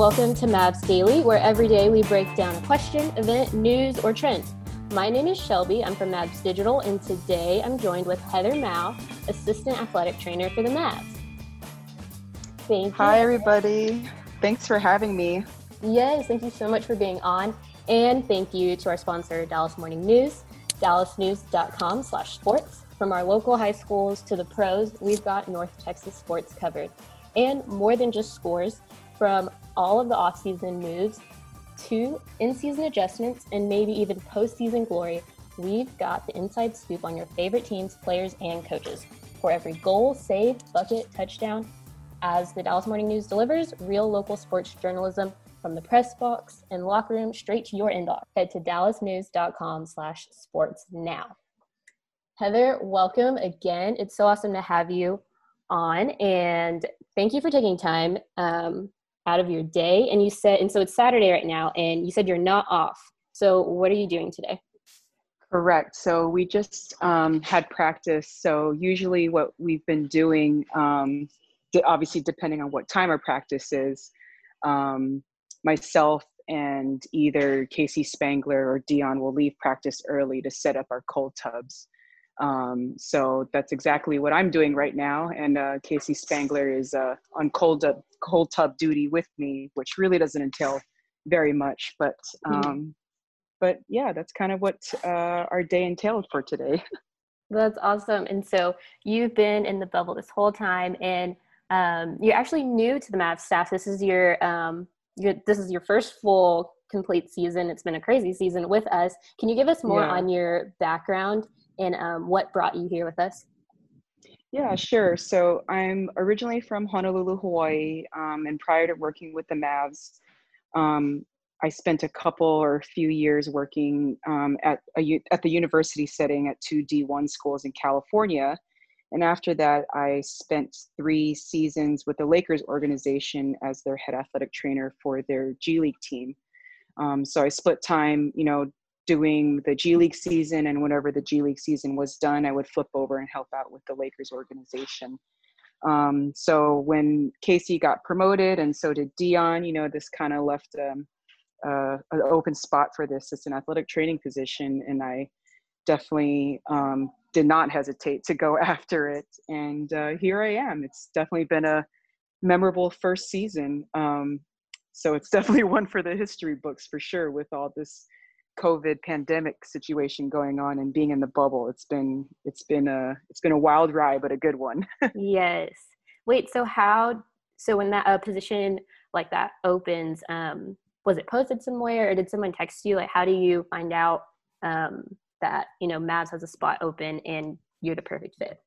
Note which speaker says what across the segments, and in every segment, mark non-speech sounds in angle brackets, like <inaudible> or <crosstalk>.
Speaker 1: welcome to Mavs Daily, where every day we break down a question, event, news, or trend. My name is Shelbie. I'm from Mavs Digital, and today I'm joined with Heather Mau, Assistant Athletic Trainer for the Mavs.
Speaker 2: Thank you. Hi, everybody. Thanks for having me.
Speaker 1: Yes, thank you so much for being on. And thank you to our sponsor, Dallas Morning News, dallasnews.com slash sports. From our local high schools to the pros, we've got North Texas sports covered. And more than just scores, from all of the offseason moves to in season adjustments and maybe even postseason glory, we've got the inside scoop on your favorite teams, players, and coaches. For every goal, save, bucket, touchdown, as the Dallas Morning News delivers real local sports journalism from the press box and locker room straight to your inbox. Head to dallasnews.com slash sports now. Heather, welcome again. It's so awesome to have you on and thank you for taking time. Um, out of your day and you said and so it's saturday right now and you said you're not off. So what are you doing today?
Speaker 2: Correct. So we just um, had practice. So usually what we've been doing um, obviously depending on what time our practice is um, myself and either casey spangler or dion will leave practice early to set up our cold tubs um, so that's exactly what I'm doing right now. And uh, Casey Spangler is uh, on cold tub, cold tub duty with me, which really doesn't entail very much. But mm-hmm. um, but yeah, that's kind of what uh, our day entailed for today. <laughs>
Speaker 1: That's awesome. And so you've been in the bubble this whole time, and um, you're actually new to the Mavs staff. This is your, um, your this is your first full complete season. It's been a crazy season with us. Can you give us more yeah. on your background and um, what brought you here with us?
Speaker 2: Yeah, sure. So I'm originally from Honolulu, Hawaii, um, and prior to working with the Mavs, um, I spent a couple or a few years working um, at a, at the university setting at two D1 schools in California. And after that, I spent three seasons with the Lakers organization as their head athletic trainer for their G League team. Um, so I split time, you know, doing the G League season, and whenever the G League season was done, I would flip over and help out with the Lakers organization. Um, so when Casey got promoted, and so did Dion, you know, this kind of left um, uh, an open spot for the assistant athletic training position, and I definitely um, did not hesitate to go <laughs> after it. And uh, here I am. It's definitely been a memorable first season. Um, so it's <laughs> definitely one for the history books for sure with all this COVID pandemic situation going on and being in the bubble. It's been it's been a it's been a wild ride, but a good one. <laughs>
Speaker 1: yes. Wait. So how? So when that uh, position like that opens, um, was it posted somewhere, or did someone text you? Like, how do you find out um, that you know Mavs has a spot open and you're the perfect fit?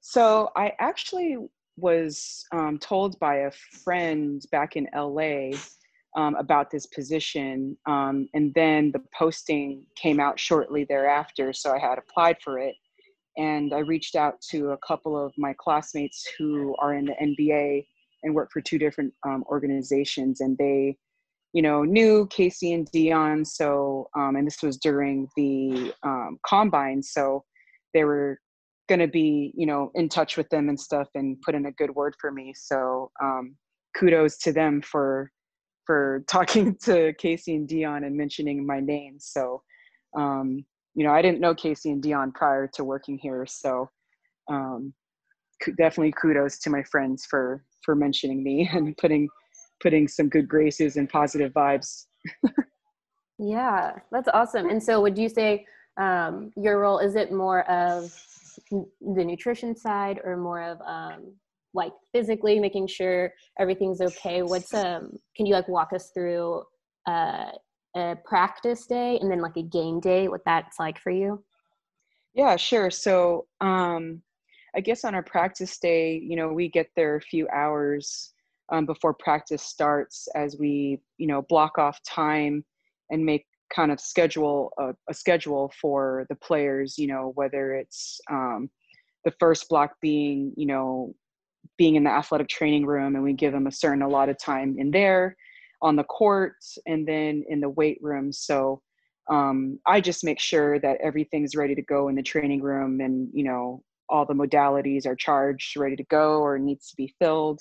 Speaker 2: So I actually was um, told by a friend back in LA um, about this position. Um, and then the posting came out shortly thereafter, so I had applied for it. And I reached out to a couple of my classmates who are in the NBA and work for two different um, organizations, and they, you know, knew Casey and Dion. So, um, and this was during the um, combine, so they were going to be, you know, in touch with them and stuff, and put in a good word for me. So, um, kudos to them for for talking <laughs> to Casey and Dion and mentioning my name. So, um, you know, I didn't know Casey and Dion prior to working here. So, um, definitely kudos to my friends for for mentioning me <laughs> and putting putting some good graces and positive vibes.
Speaker 1: yeah, that's awesome. And so, would you say um, your role is it more of the nutrition side or more of um, like physically making sure everything's okay what's um can you like walk us through uh, a practice day and then like a game day what that's like for you?
Speaker 2: Yeah sure. So um i guess on our practice day you know we get there a few hours um, before practice starts as we you know block off time and make kind of schedule a, a schedule for the players you know whether it's um, the first block being you know being in the athletic training room and we give them a certain a lot of time in there on the court and then in the weight room so um, i just make sure that everything's ready to go in the training room and you know all the modalities are charged ready to go or needs to be filled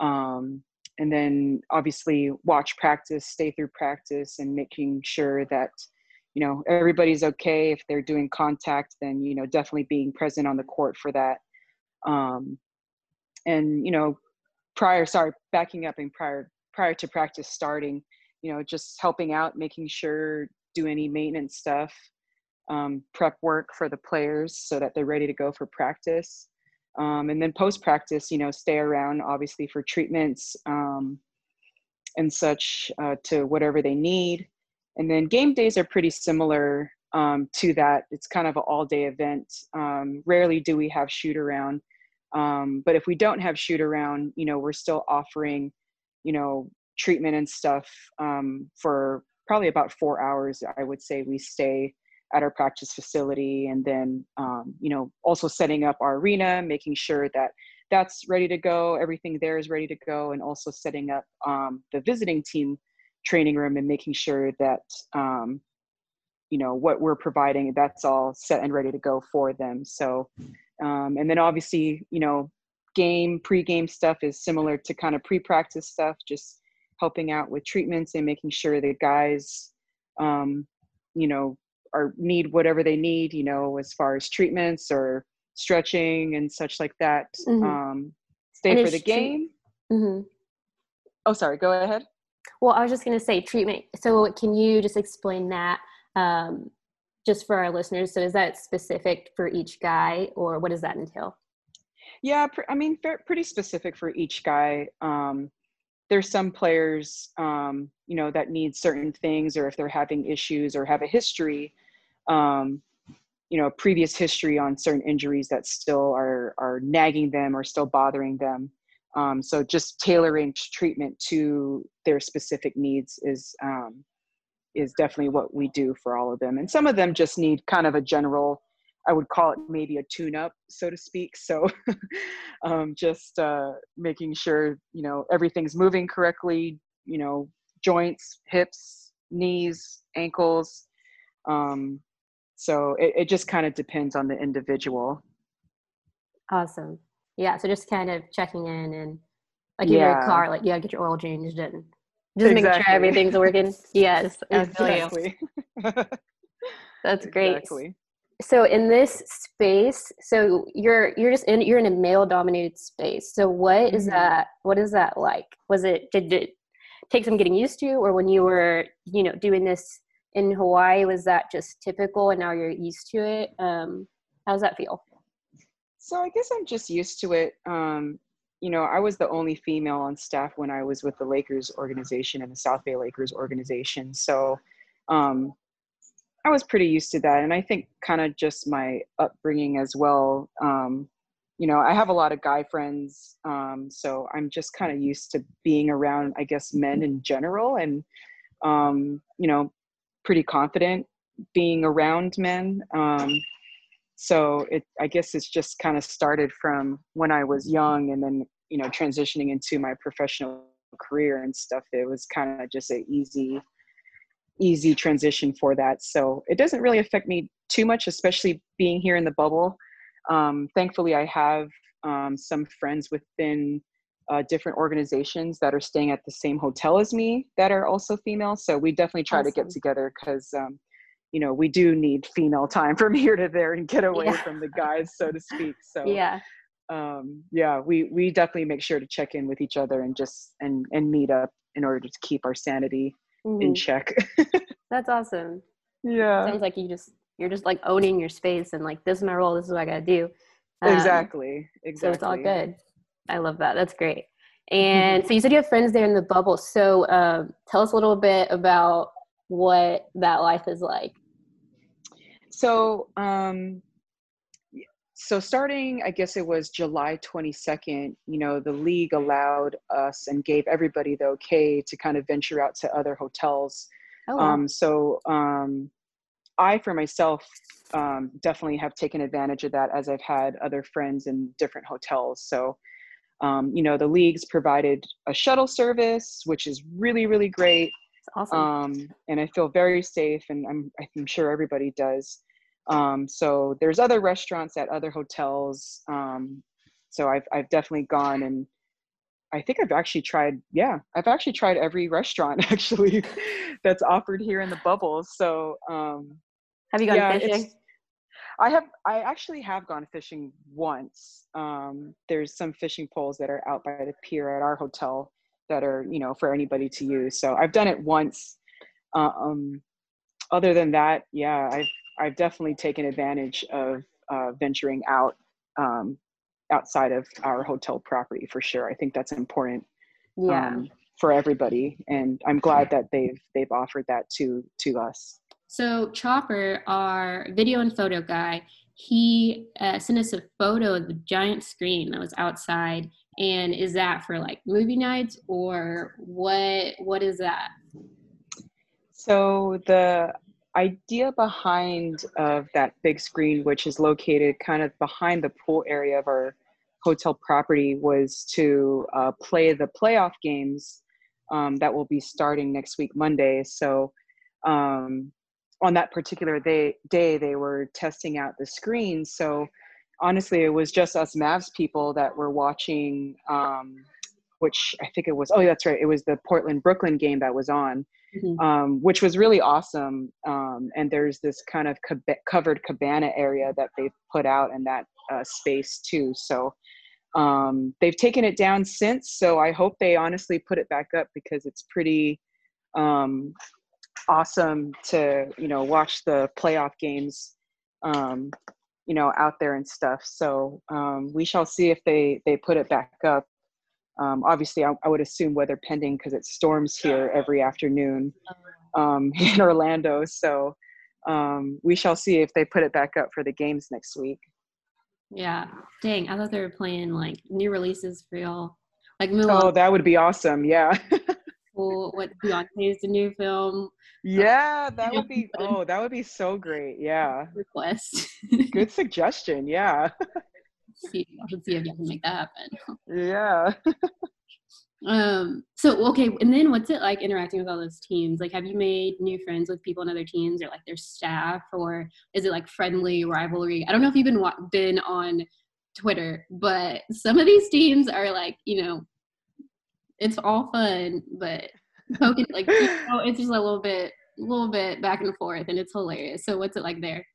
Speaker 2: um, and then obviously watch practice, stay through practice, and making sure that you know everybody's okay. If they're doing contact, then you know definitely being present on the court for that. Um, and you know, prior, sorry, backing up and prior prior to practice starting, you know, just helping out, making sure do any maintenance stuff, um, prep work for the players so that they're ready to go for practice. Um, and then post practice, you know, stay around obviously for treatments um, and such uh, to whatever they need. And then game days are pretty similar um, to that. It's kind of an all day event. Um, rarely do we have shoot around. Um, but if we don't have shoot around, you know, we're still offering, you know, treatment and stuff um, for probably about four hours. I would say we stay at our practice facility and then um, you know also setting up our arena making sure that that's ready to go everything there is ready to go and also setting up um, the visiting team training room and making sure that um, you know what we're providing that's all set and ready to go for them so um, and then obviously you know game pre-game stuff is similar to kind of pre-practice stuff just helping out with treatments and making sure that guys um, you know are need whatever they need, you know, as far as treatments or stretching and such like that. Mm-hmm. Um, stay and for the game. mm-hmm. Oh, sorry. Go ahead.
Speaker 1: Well, I was just going to say treatment. So, can you just explain that um, just for our listeners? So, is that specific for each guy, or what does that entail?
Speaker 2: Yeah, I mean, pretty specific for each guy. Um, there's some players um, you know that need certain things or if they're having issues or have a history um, you know previous history on certain injuries that still are are nagging them or still bothering them um, so just tailoring treatment to their specific needs is um, is definitely what we do for all of them and some of them just need kind of a general I would call it maybe a tune up, so to speak. So <laughs> um, just uh, making sure, you know, everything's moving correctly, you know, joints, hips, knees, ankles. Um, so it, it just kind of depends on the individual.
Speaker 1: Awesome. Yeah. So just kind of checking in and like in yeah. your car, like, yeah, get your oil changed and just exactly. making sure everything's working. <laughs> yes. Exactly. <laughs> That's great. Exactly so in this space so you're you're just in you're in a male dominated space so what is mm-hmm. that what is that like was it did it take some getting used to or when you were you know doing this in hawaii was that just typical and now you're used to it um how does that feel
Speaker 2: so i guess i'm just used to it um you know i was the only female on staff when i was with the lakers organization and the south bay lakers organization so um I was pretty used to that. And I think kind of just my upbringing as well. Um, you know, I have a lot of guy friends. Um, so I'm just kind of used to being around, I guess, men in general and, um, you know, pretty confident being around men. Um, so it, I guess it's just kind of started from when I was young and then, you know, transitioning into my professional career and stuff. It was kind of just a easy, easy transition for that. So it doesn't really affect me too much, especially being here in the bubble. Um, thankfully, I have um, some friends within uh, different organizations that are staying at the same hotel as me that are also female. So we definitely try awesome. to get together because, um, you know, we do need female time <laughs> from here to there and get away yeah. from the guys, so to speak. So
Speaker 1: yeah.
Speaker 2: Um, yeah, we, we definitely make sure to check in with each other and just and and meet up in order to keep our sanity mm-hmm. in check. <laughs>
Speaker 1: That's awesome.
Speaker 2: Yeah.
Speaker 1: Sounds like you just you're just like owning your space and like this is my role. This is what I gotta do.
Speaker 2: Um, exactly. Exactly.
Speaker 1: So it's all good. I love that. That's great. And so you said you have friends there in the bubble. So um, tell us a little bit about what that life is like.
Speaker 2: So um, so starting i guess it was july 22nd you know the league allowed us and gave everybody the okay to kind of venture out to other hotels. Oh, wow. um, so um, i for myself um, definitely have taken advantage of that as i've had other friends in different hotels. So um, you know the leagues provided a shuttle service which is really really great.
Speaker 1: Awesome.
Speaker 2: Um, and i feel very safe and i'm i'm sure everybody does um, so there's other restaurants at other hotels. Um, so I've I've definitely gone and I think I've actually tried, yeah, I've actually tried every restaurant <laughs> actually that's offered here in the bubble. So, um,
Speaker 1: have you gone yeah, fishing?
Speaker 2: I have, I actually have gone fishing once. Um, there's some fishing poles that are out by the pier at our hotel that are, you know, for anybody to use. So I've done it once. Uh, um, other than that, yeah, I've, I've definitely taken advantage of uh, venturing out um, outside of our hotel property for sure. I think that's important
Speaker 1: yeah. um,
Speaker 2: for everybody, and I'm glad that they've they've offered that to to us.
Speaker 1: So Chopper, our video and photo guy, he uh, sent us a photo of the giant screen that was outside. And is that for like movie nights or what? What is that?
Speaker 2: So the idea behind of that big screen, which is located kind of behind the pool area of our hotel property, was to uh, play the playoff games um, that will be starting next week, Monday. So um, on that particular day, day, they were testing out the screen. So honestly, it was just us Mavs people that were watching. Um, which I think it was. Oh, that's right. It was the Portland Brooklyn game that was on mm-hmm. um, which was really awesome. Um, and there's this kind of covered cabana area that they've put out in that uh, space too. So um, they've taken it down since. So I hope they honestly put it back up because it's pretty um, awesome to you know watch the playoff games um, you know out there and stuff so um, we shall see if they they put it back up um, obviously, I, I, would assume weather pending because it storms here every afternoon um, <laughs> in Orlando. So um, we shall see if they put it back up for the games next week.
Speaker 1: Yeah, dang! I thought they were playing like new releases for y'all. Like
Speaker 2: Mulan. Oh, that would be awesome! Yeah. <laughs>
Speaker 1: cool. What Beyonce's the new film?
Speaker 2: Yeah, that <laughs> would be. Oh, that would be so great. Yeah.
Speaker 1: Request.
Speaker 2: Good suggestion. Yeah
Speaker 1: see, I should see if you can make that happen.
Speaker 2: Yeah. <laughs>
Speaker 1: um. So okay, and then what's it like interacting with all those teams? Like, have you made new friends with people in other teams, or like their staff, or is it like friendly rivalry? I don't know if you've been been on Twitter, but some of these teams are like, you know, it's all fun, but <laughs> poking like you <laughs> know, it's just a little bit, a little bit back and forth, and it's hilarious. So, what's it like there?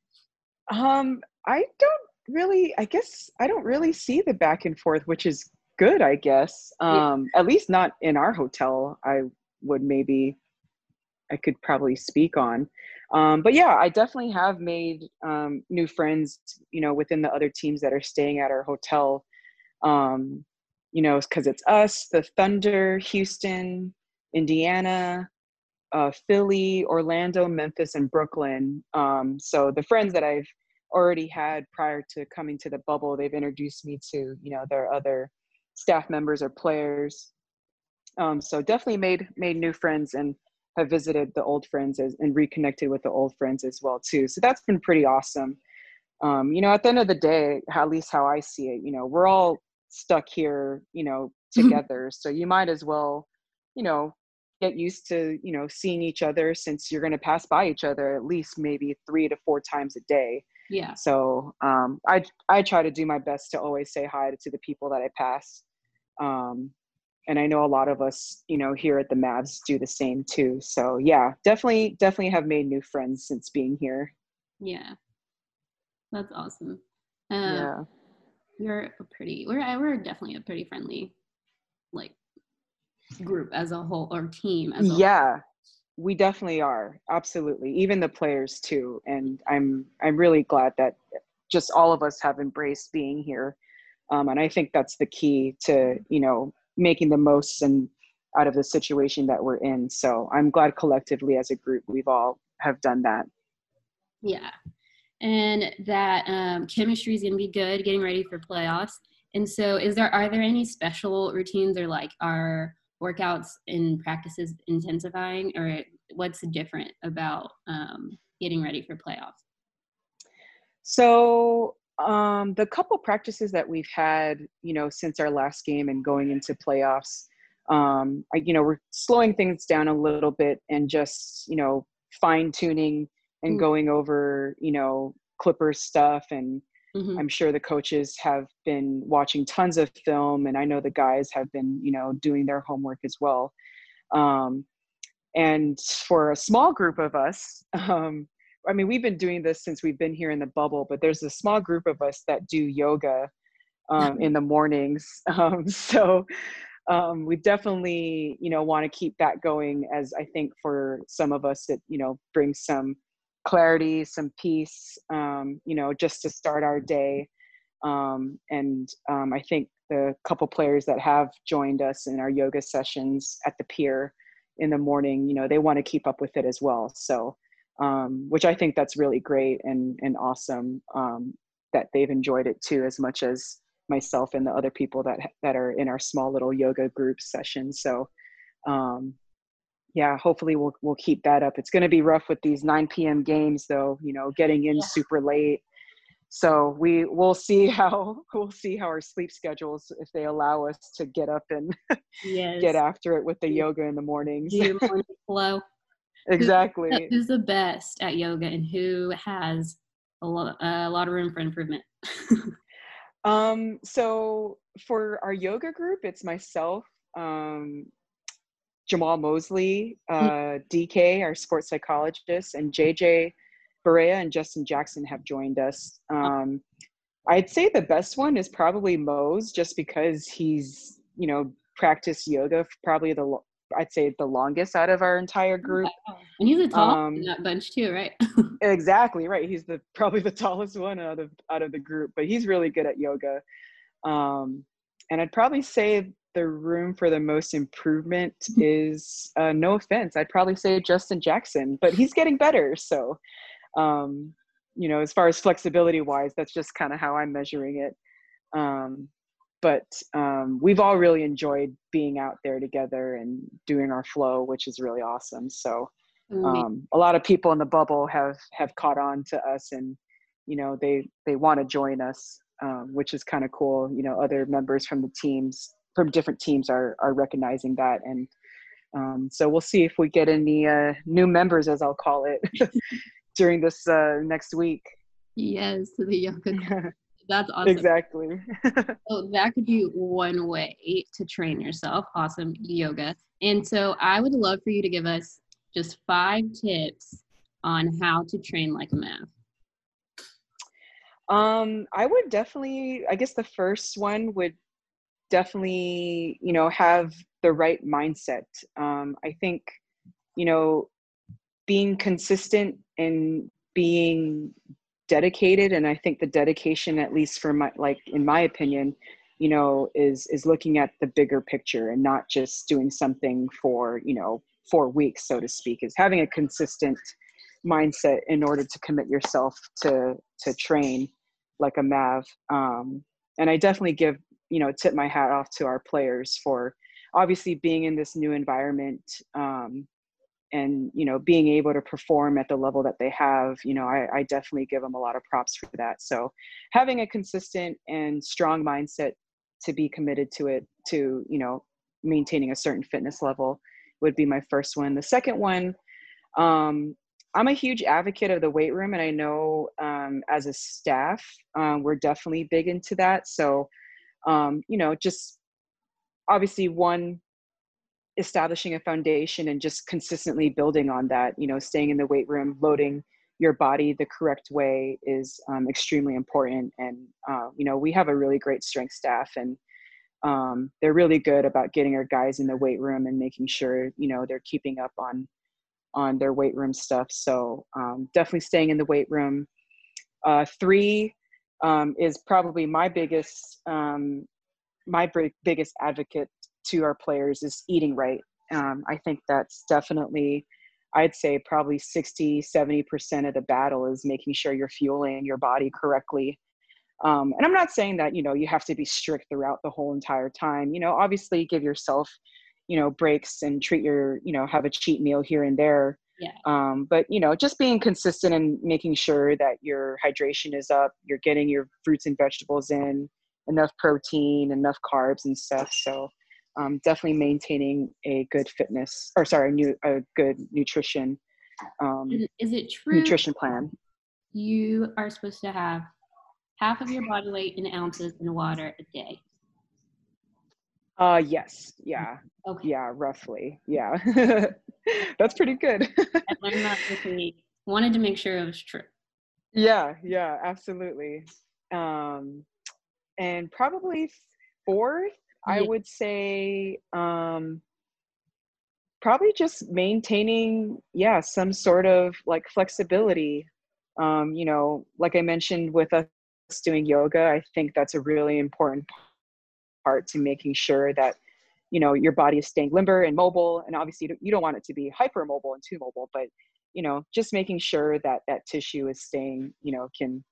Speaker 2: Um, I don't really i guess i don't really see the back and forth which is good i guess. Um yeah. at least not in our hotel i would maybe i could probably speak on. Um but yeah i definitely have made um new friends you know within the other teams that are staying at our hotel. Um you know because it's us the thunder houston indiana uh, philly orlando memphis and brooklyn. Um so the friends that i've already had prior to coming to the bubble. They've introduced me to, you know, their other staff members or players. Um, so definitely made made new friends and have visited the old friends as, and reconnected with the old friends as well too. So that's been pretty awesome. Um, you know, at the end of the day, at least how I see it, you know, we're all stuck here, you know, <laughs> together. so you might as well, you know, get used to, you know, seeing each other since you're going to pass by each other at least maybe three to four times a day
Speaker 1: yeah.
Speaker 2: So um, i i try to do my best to always say hi to the people that i pass um, and i know a lot of us you know here at the mavs do the same too. So yeah definitely definitely have made new friends since being here.
Speaker 1: Yeah. That's awesome. Uh, yeah. you're a pretty we're we're definitely a pretty friendly like group as a whole or team as
Speaker 2: yeah we definitely are absolutely even the players too and i'm i'm really glad that just all of us have embraced being here um, and i think that's the key to you know making the most and out of the situation that we're in so i'm glad collectively as a group we've all have done that.
Speaker 1: Yeah and that um, chemistry is going to be good getting ready for playoffs and so is there are there any special routines or like are workouts and practices intensifying or what's different about um, getting ready for playoffs
Speaker 2: so um, the couple practices that we've had you know since our last game and going into playoffs um, I, you know we're slowing things down a little bit and just you know fine tuning and mm. going over you know clippers stuff and mm-hmm. i'm sure the coaches have been watching tons of film and i know the guys have been you know doing their homework as well um, and for a small group of us <laughs> um, i mean we've been doing this since we've been here in the bubble but there's a small group of us that do yoga um, <laughs> in the mornings <laughs> um, so um, we definitely you know want to keep that going as i think for some of us it you know brings some clarity some peace um, you know just to start our day um, and um, i think the couple players that have joined us in our yoga sessions at the pier in the morning you know they want to keep up with it as well so um, which i think that's really great and and awesome um, that they've enjoyed it too as much as myself and the other people that that are in our small little yoga group session. So, um, yeah, hopefully we'll we'll keep that up. It's going to be rough with these 9 p.m. games, though. You know, getting in yeah. super late. So we we'll see <laughs> how we'll see how our sleep schedules if they allow us to get up and <laughs> yes. get after it with the yoga in the mornings.
Speaker 1: your <laughs> morning flow.
Speaker 2: exactly.
Speaker 1: Who's, who's the best at yoga and who has a lot a lot of room for improvement?
Speaker 2: Um, so for our yoga group, it's myself, um, Jamahl Mosley, mm. uh, DK, our sports psychologist, and JJ Barea and Justin Jackson have joined us. Um, I'd say the best one is probably Mose, just because he's, you know, practiced yoga probably the I'd say the longest out of our entire group.
Speaker 1: And he's the tallest um, in that bunch too, right? <laughs>
Speaker 2: exactly right. He's the probably the <laughs> tallest one out of out of the group, but he's really good at yoga. Um, and I'd probably say the room for the most improvement is uh, no offense. I'd probably say Justin Jackson, but he's getting better. So, um, you know, as far as flexibility wise, that's just kind of how I'm measuring it. Um, but um, we've all really enjoyed being out there together and doing our flow which is really awesome so um, a lot of people in the bubble have have caught on to us and you know they they want to join us um, which is kind of cool you know other members from the teams from different teams are are recognizing that and um, so we'll see if we get any uh, new members as i'll call it <laughs> during this uh, next week
Speaker 1: yes the yoga <laughs> That's awesome.
Speaker 2: Exactly. <laughs>
Speaker 1: so that could be one way to train yourself. Awesome yoga. And so I would love for you to give us just five tips on how to train like a Mav.
Speaker 2: Um, I would definitely, I guess the first one would definitely, you know, have the right mindset. Um, I think, you know, being consistent and being dedicated and i think the dedication at least for my like in my opinion you know is is looking at the bigger picture and not just doing something for you know four weeks so to speak is having a consistent mindset in order to commit yourself to to train like a mav um, and i definitely give you know tip my hat off to our players for obviously being in this new environment um, and you know being able to perform at the level that they have you know I, I, definitely give them a lot of props for that. So having a consistent and strong mindset to be committed to it to you know maintaining a certain fitness level would be my first one. The second one um, i'm a huge advocate of the weight room and i know um, as a staff um, we're definitely big into that. So um, you know just obviously one establishing a foundation and just consistently building on that you know staying in the weight room loading your body the correct way is um, extremely important. And uh, you know we have a really great strength staff and um, they're really good about getting our guys in the weight room and making sure you know they're keeping up on on their weight room stuff. So um, definitely staying in the weight room. Uh, three um, is probably my biggest um, my biggest advocate to our players is eating right. Um, I think that's definitely, I'd say probably 60, 70% of the battle is making sure you're fueling your body correctly. Um, and I'm not saying that, you know, you have to be strict throughout the whole entire time. You know, obviously give yourself, you know, breaks and treat your, you know, have a cheat meal here and there.
Speaker 1: Yeah.
Speaker 2: Um, but you know, just being consistent and making sure that your hydration is up, you're getting your fruits and vegetables in, enough protein, enough carbs and stuff. So um, definitely maintaining a good fitness or sorry, a, new, a good nutrition. Um,
Speaker 1: is, it, is it true?
Speaker 2: Nutrition plan.
Speaker 1: You are supposed to have half of your body weight in ounces in water a day?
Speaker 2: Uh, yes. Yeah.
Speaker 1: Okay.
Speaker 2: Yeah, roughly. Yeah. <laughs> That's pretty good.
Speaker 1: I learned that this week. Wanted to make sure it was true.
Speaker 2: yeah, yeah, absolutely. Um, and probably fourth, I would say, um, probably just maintaining, yeah, some sort of like flexibility. Um, you know, like I mentioned with us doing yoga, I think that's a really important part to making sure that you know your body is staying limber and mobile. And obviously you don't- want it to be hypermobile and too mobile but you know just making sure that that tissue is staying you know can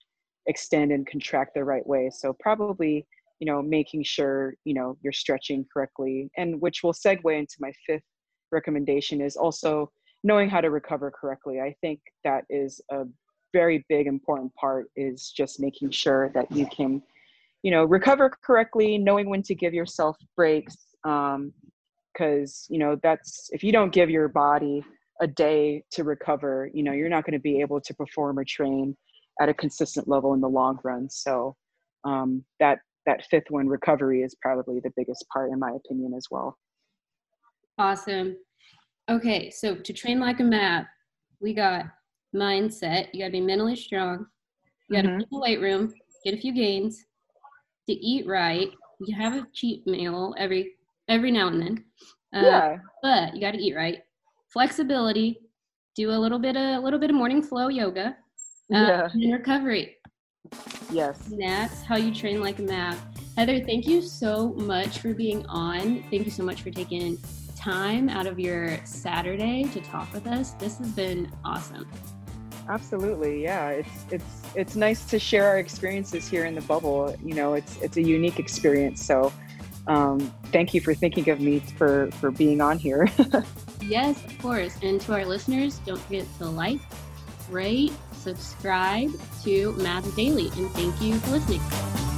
Speaker 2: extend and contract the right way. So probably you know making sure you know you're stretching correctly. And which will segue into my fifth recommendation is also knowing how to recover correctly. I think that is a very big important part is just making sure that you can you know recover correctly knowing when to give yourself breaks um because you know that's if you don't give your body a day to recover you know you're not going to be able to perform or train at a consistent level in the long run so um that that fifth one recovery is probably the biggest part in my opinion as well
Speaker 1: Awesome. Okay, so to train like a Mav, we got mindset. You got to be mentally strong. You got to
Speaker 2: Mhm.
Speaker 1: be in the weight room, get a few gains. To eat right, you have a cheat meal every every now and then. Uh,
Speaker 2: yeah
Speaker 1: but you got to eat right. Flexibility. Do a little bit of a little bit of morning flow yoga. Uh,
Speaker 2: Yeah.
Speaker 1: And recovery.
Speaker 2: yes
Speaker 1: And that's how you train like a Mav. Heather, thank you so much for being on. Thank you so much for taking time out of your Saturday to talk with us. This has been awesome.
Speaker 2: Absolutely yeah it's it's it's nice to share our experiences here in the bubble you know it's it's a unique experience so um, thank you for thinking of me for for being on here <laughs>
Speaker 1: Yes, of course. And to our listeners, don't forget to like, rate, subscribe to Mavs Daily. And thank you for listening.